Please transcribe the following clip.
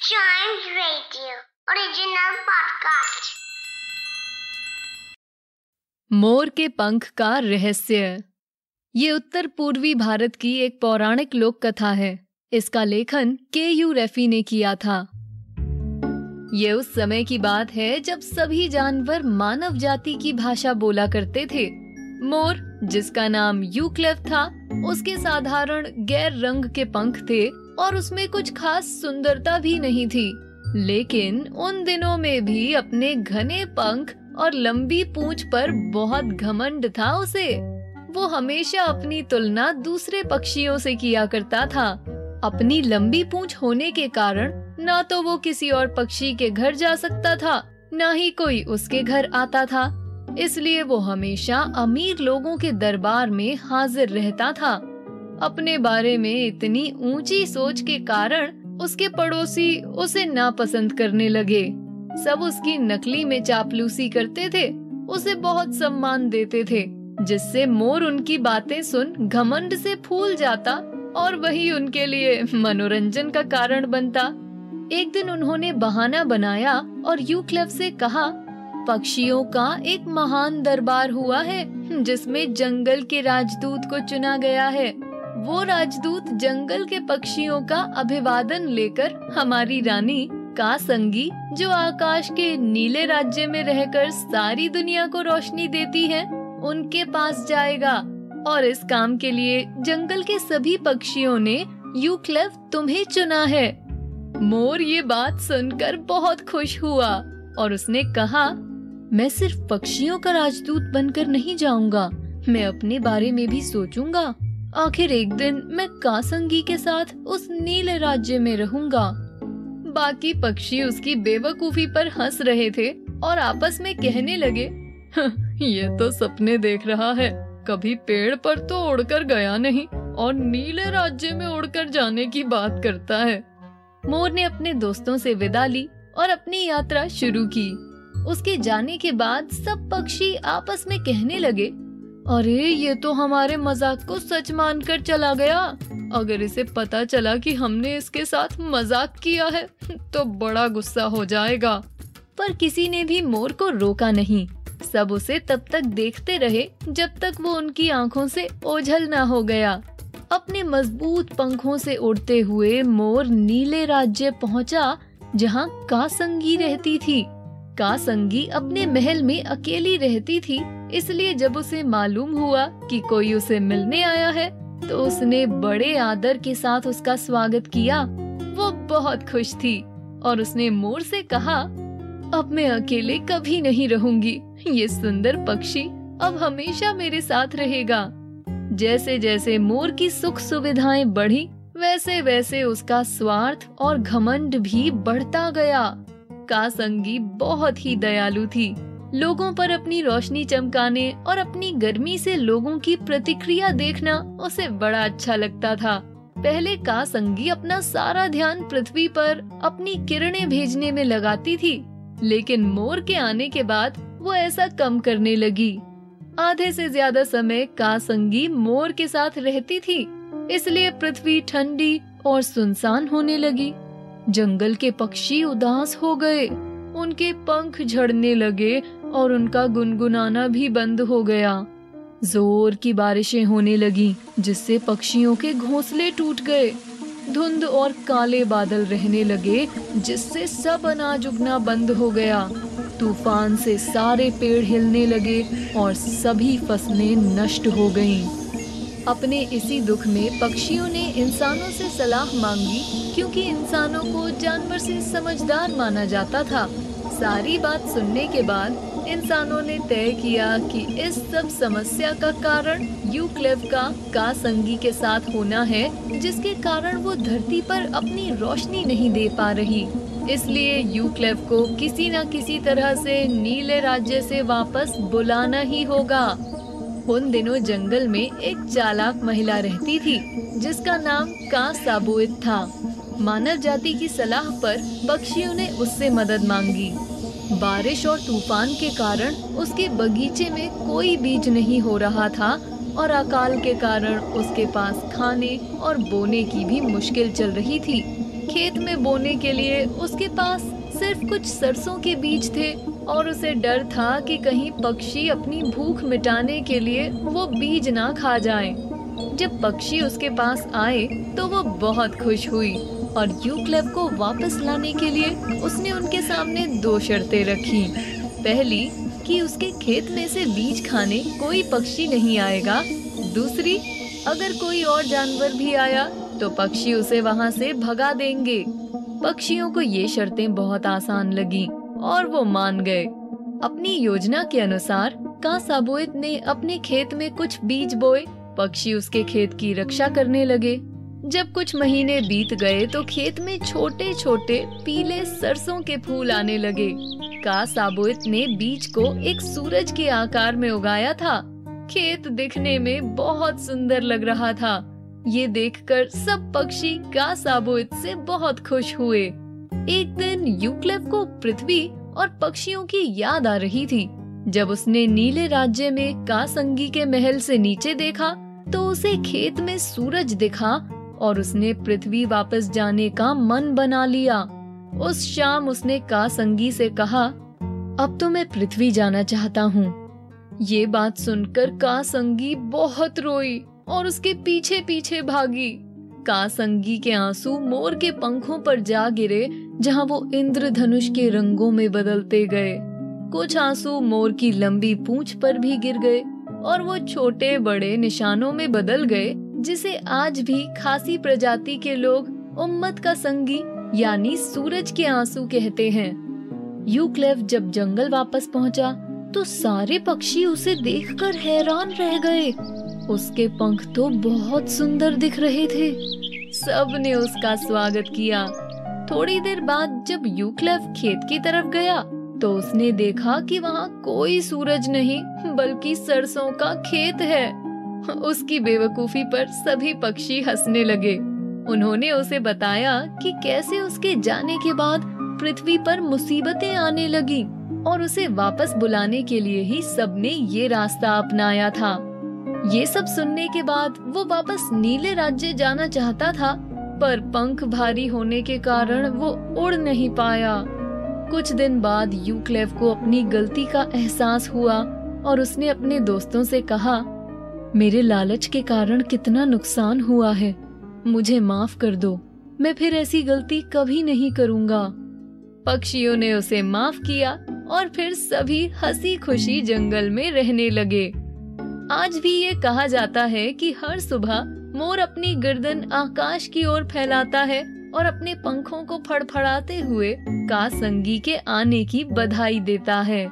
Giant Radio. मोर के पंख का रहस्य। ये उत्तर पूर्वी भारत की एक पौराणिक लोक कथा है। इसका लेखन के यू रेफी ने किया था। ये उस समय की बात है जब सभी जानवर मानव जाति की भाषा बोला करते थे। मोर, जिसका नाम यूक्लेव था, उसके साधारण गैर रंग के पंख थे। और उसमें कुछ खास सुंदरता भी नहीं थी। लेकिन उन दिनों में भी अपने घने पंख और लंबी पूंछ पर बहुत घमंड था उसे। वो हमेशा अपनी तुलना दूसरे पक्षियों से किया करता था। अपनी लंबी पूंछ होने के कारण न तो वो किसी और पक्षी के घर जा सकता था, न ही कोई उसके घर आता था। इसलिए वो हमेशा अमीर लोगों के दरबार में हाजिर रहता था। अपने बारे में इतनी ऊँची सोच के कारण उसके पड़ोसी उसे नापसंद करने लगे। सब उसकी नकली में चापलूसी करते थे, उसे बहुत सम्मान देते थे, जिससे मोर उनकी बातें सुन घमंड से फूल जाता और वही उनके लिए मनोरंजन का कारण बनता। एक दिन उन्होंने बहाना बनाया और यू क्लब से कहा, पक्षियों का एक महान दरबार हुआ है, जिसमें जंगल के राजदूत को चुना गया है। वो राजदूत जंगल के पक्षियों का अभिवादन लेकर हमारी रानी का संगी जो आकाश के नीले राज्य में रहकर सारी दुनिया को रोशनी देती है, उनके पास जाएगा। और इस काम के लिए जंगल के सभी पक्षियों ने यू यूक्लेव तुम्हें चुना है। मोर ये बात सुनकर बहुत खुश हुआ और उसने कहा, मैं सिर्फ़ पक्षियों का राजदूत बनकर नहीं जाऊँगा, मैं अपने बारे में भी सोचूँगा। आखिर एक दिन मैं कासंगी के साथ उस नीले राज्य में रहूँगा। बाकी पक्षी उसकी बेवकूफ़ी पर हंस रहे थे और आपस में कहने लगे ये तो सपने देख रहा है। कभी पेड़ पर तो उड़कर गया नहीं और नीले राज्य में उड़कर जाने की बात करता है। मोर ने अपने दोस्तों से विदा ली और अपनी यात्रा शुरू की। उसके जाने के बाद सब पक्षी आपस में कहने लगे अरे, ये तो हमारे मज़ाक को सच मानकर चला गया। अगर इसे पता चला कि हमने इसके साथ मज़ाक किया है तो बड़ा गुस्सा हो जाएगा। पर किसी ने भी मोर को रोका नहीं। सब उसे तब तक देखते रहे, जब तक वो उनकी आँखों से ओझल ना हो गया। अपने मज़बूत पंखों से उड़ते हुए मोर नीले राज्य पहुँचा, जहाँ कासंगी रहती थी। कासंगी अपने महल में अकेली रहती थी इसलिए जब उसे मालूम हुआ कि कोई उसे मिलने आया है तो उसने बड़े आदर के साथ उसका स्वागत किया। वो बहुत खुश थी और उसने मोर से कहा, अब मैं अकेले कभी नहीं रहूँगी। ये सुंदर पक्षी अब हमेशा मेरे साथ रहेगा। जैसे जैसे मोर की सुख सुविधाएँ बढ़ी वैसे वैसे उसका स्वार्थ और घमंड भी बढ़ता गया। कासंगी बहुत ही दयालु थी। लोगों पर अपनी रोशनी चमकाने और अपनी गर्मी से लोगों की प्रतिक्रिया देखना उसे बड़ा अच्छा लगता था। पहले का संगी अपना सारा ध्यान पृथ्वी पर अपनी किरणें भेजने में लगाती थी, लेकिन मोर के आने के बाद वो ऐसा कम करने लगी। आधे से ज़्यादा समय कासंगी मोर के साथ रहती थी, इसलिए पृथ्वी ठंडी और सुनसान होने लगी। जंगल के पक्षी उदास हो गए, उनके पंख झड़ने लगे और उनका गुनगुनाना भी बंद हो गया। ज़ोर की बारिशें होने लगी, जिससे पक्षियों के घोंसले टूट गए। धुंध और काले बादल रहने लगे, जिससे सब अनाज उगना बंद हो गया। तूफ़ान से सारे पेड़ हिलने लगे और सभी फ़सलें नष्ट हो गईं। अपने इसी दुख में पक्षियों ने इंसानों से सलाह मांगी, क्योंकि इंसानों को जानवर से समझदार माना जाता था। सारी बात सुनने के बाद इंसानों ने तय किया कि इस सब समस्या का कारण यूक्लेव का का संगी के साथ होना है, जिसके कारण वो धरती पर अपनी रोशनी नहीं दे पा रही। इसलिए यूक्लेव को किसी न किसी तरह से नीले राज्य से वापस बुलाना ही होगा। उन दिनों जंगल में एक चालाक महिला रहती थी, जिसका नाम का साबुत था। मानव जाति की सलाह पर पक्षियों ने उससे मदद मांगी। बारिश और तूफ़ान के कारण उसके बगीचे में कोई बीज नहीं हो रहा था और अकाल के कारण उसके पास खाने और बोने की भी मुश्किल चल रही थी खेत में बोने के लिए उसके पास सिर्फ़ कुछ सरसों के बीज थे और उसे डर था कि कहीं पक्षी अपनी भूख मिटाने के लिए वो बीज ना खा जाएँ। जब पक्षी उसके पास आए तो वो बहुत खुश हुई और यू क्लब को वापस लाने के लिए उसने उनके सामने दो शर्तें रखी। पहली, कि उसके खेत में से बीज खाने कोई पक्षी नहीं आएगा। दूसरी, अगर कोई और जानवर भी आया तो पक्षी उसे वहाँ से भगा देंगे। पक्षियों को ये शर्तें बहुत आसान लगी और वो मान गए। अपनी योजना के अनुसार का साबुत ने अपने खेत में कुछ बीज बोए। पक्षी उसके खेत की रक्षा करने लगे। जब कुछ महीने बीत गए तो खेत में छोटे छोटे पीले सरसों के फूल आने लगे। का साबुत ने बीज को एक सूरज के आकार में उगाया था। खेत दिखने में बहुत सुंदर लग रहा था। ये देखकर सब पक्षी का साबुत से बहुत खुश हुए। एक दिन यूक्लेव को पृथ्वी और पक्षियों की याद आ रही थी। जब उसने नीले राज्य में कासंगी के महल से नीचे देखा तो उसे खेत में सूरज दिखा और उसने पृथ्वी वापस जाने का मन बना लिया। उस शाम उसने कासंगी से कहा, अब तो मैं पृथ्वी जाना चाहता हूँ। ये बात सुनकर कासंगी बहुत रोई और उसके पीछे पीछे भागी। कासंगी के आँसू मोर के पंखों पर जा गिरे, जहाँ वो इंद्रधनुष के रंगों में बदलते गए। कुछ आँसू मोर की लंबी पूंछ पर भी गिर गए और वो छोटे बड़े निशानों में बदल गए। जिसे आज भी खासी प्रजाति के लोग उम्मत का संगी, यानी सूरज के आँसू कहते हैं। यूक्लेव जब जंगल वापस पहुँचा तो सारे पक्षी उसे देखकर हैरान रह गए। उसके पंख तो बहुत सुंदर दिख रहे थे। सबने उसका स्वागत किया। थोड़ी देर बाद जब यूक्लेव खेत की तरफ़ गया तो उसने देखा कि वहाँ कोई सूरज नहीं, बल्कि सरसों का खेत है। उसकी बेवकूफ़ी पर सभी पक्षी हंसने लगे। उन्होंने उसे बताया कि कैसे उसके जाने के बाद पृथ्वी पर मुसीबतें आने लगी और उसे वापस बुलाने के लिए ही सबने ये रास्ता अपनाया था। ये सब सुनने के बाद वो वापस नीले राज्य जाना चाहता था, पर पंख भारी होने के कारण वो उड़ नहीं पाया। कुछ दिन बाद यूक्लेव को अपनी गलती का एहसास हुआ और उसने अपने दोस्तों से कहा मेरे लालच के कारण कितना नुकसान हुआ है। मुझे माफ़ कर दो। मैं फिर ऐसी गलती कभी नहीं करूँगा। पक्षियों ने उसे माफ़ किया और फिर सभी हँसी खुशी जंगल में रहने लगे। आज भी ये कहा जाता है कि हर सुबह मोर अपनी गर्दन आकाश की ओर फैलाता है और अपने पंखों को फड़फड़ाते हुए कासंगी के आने की बधाई देता है।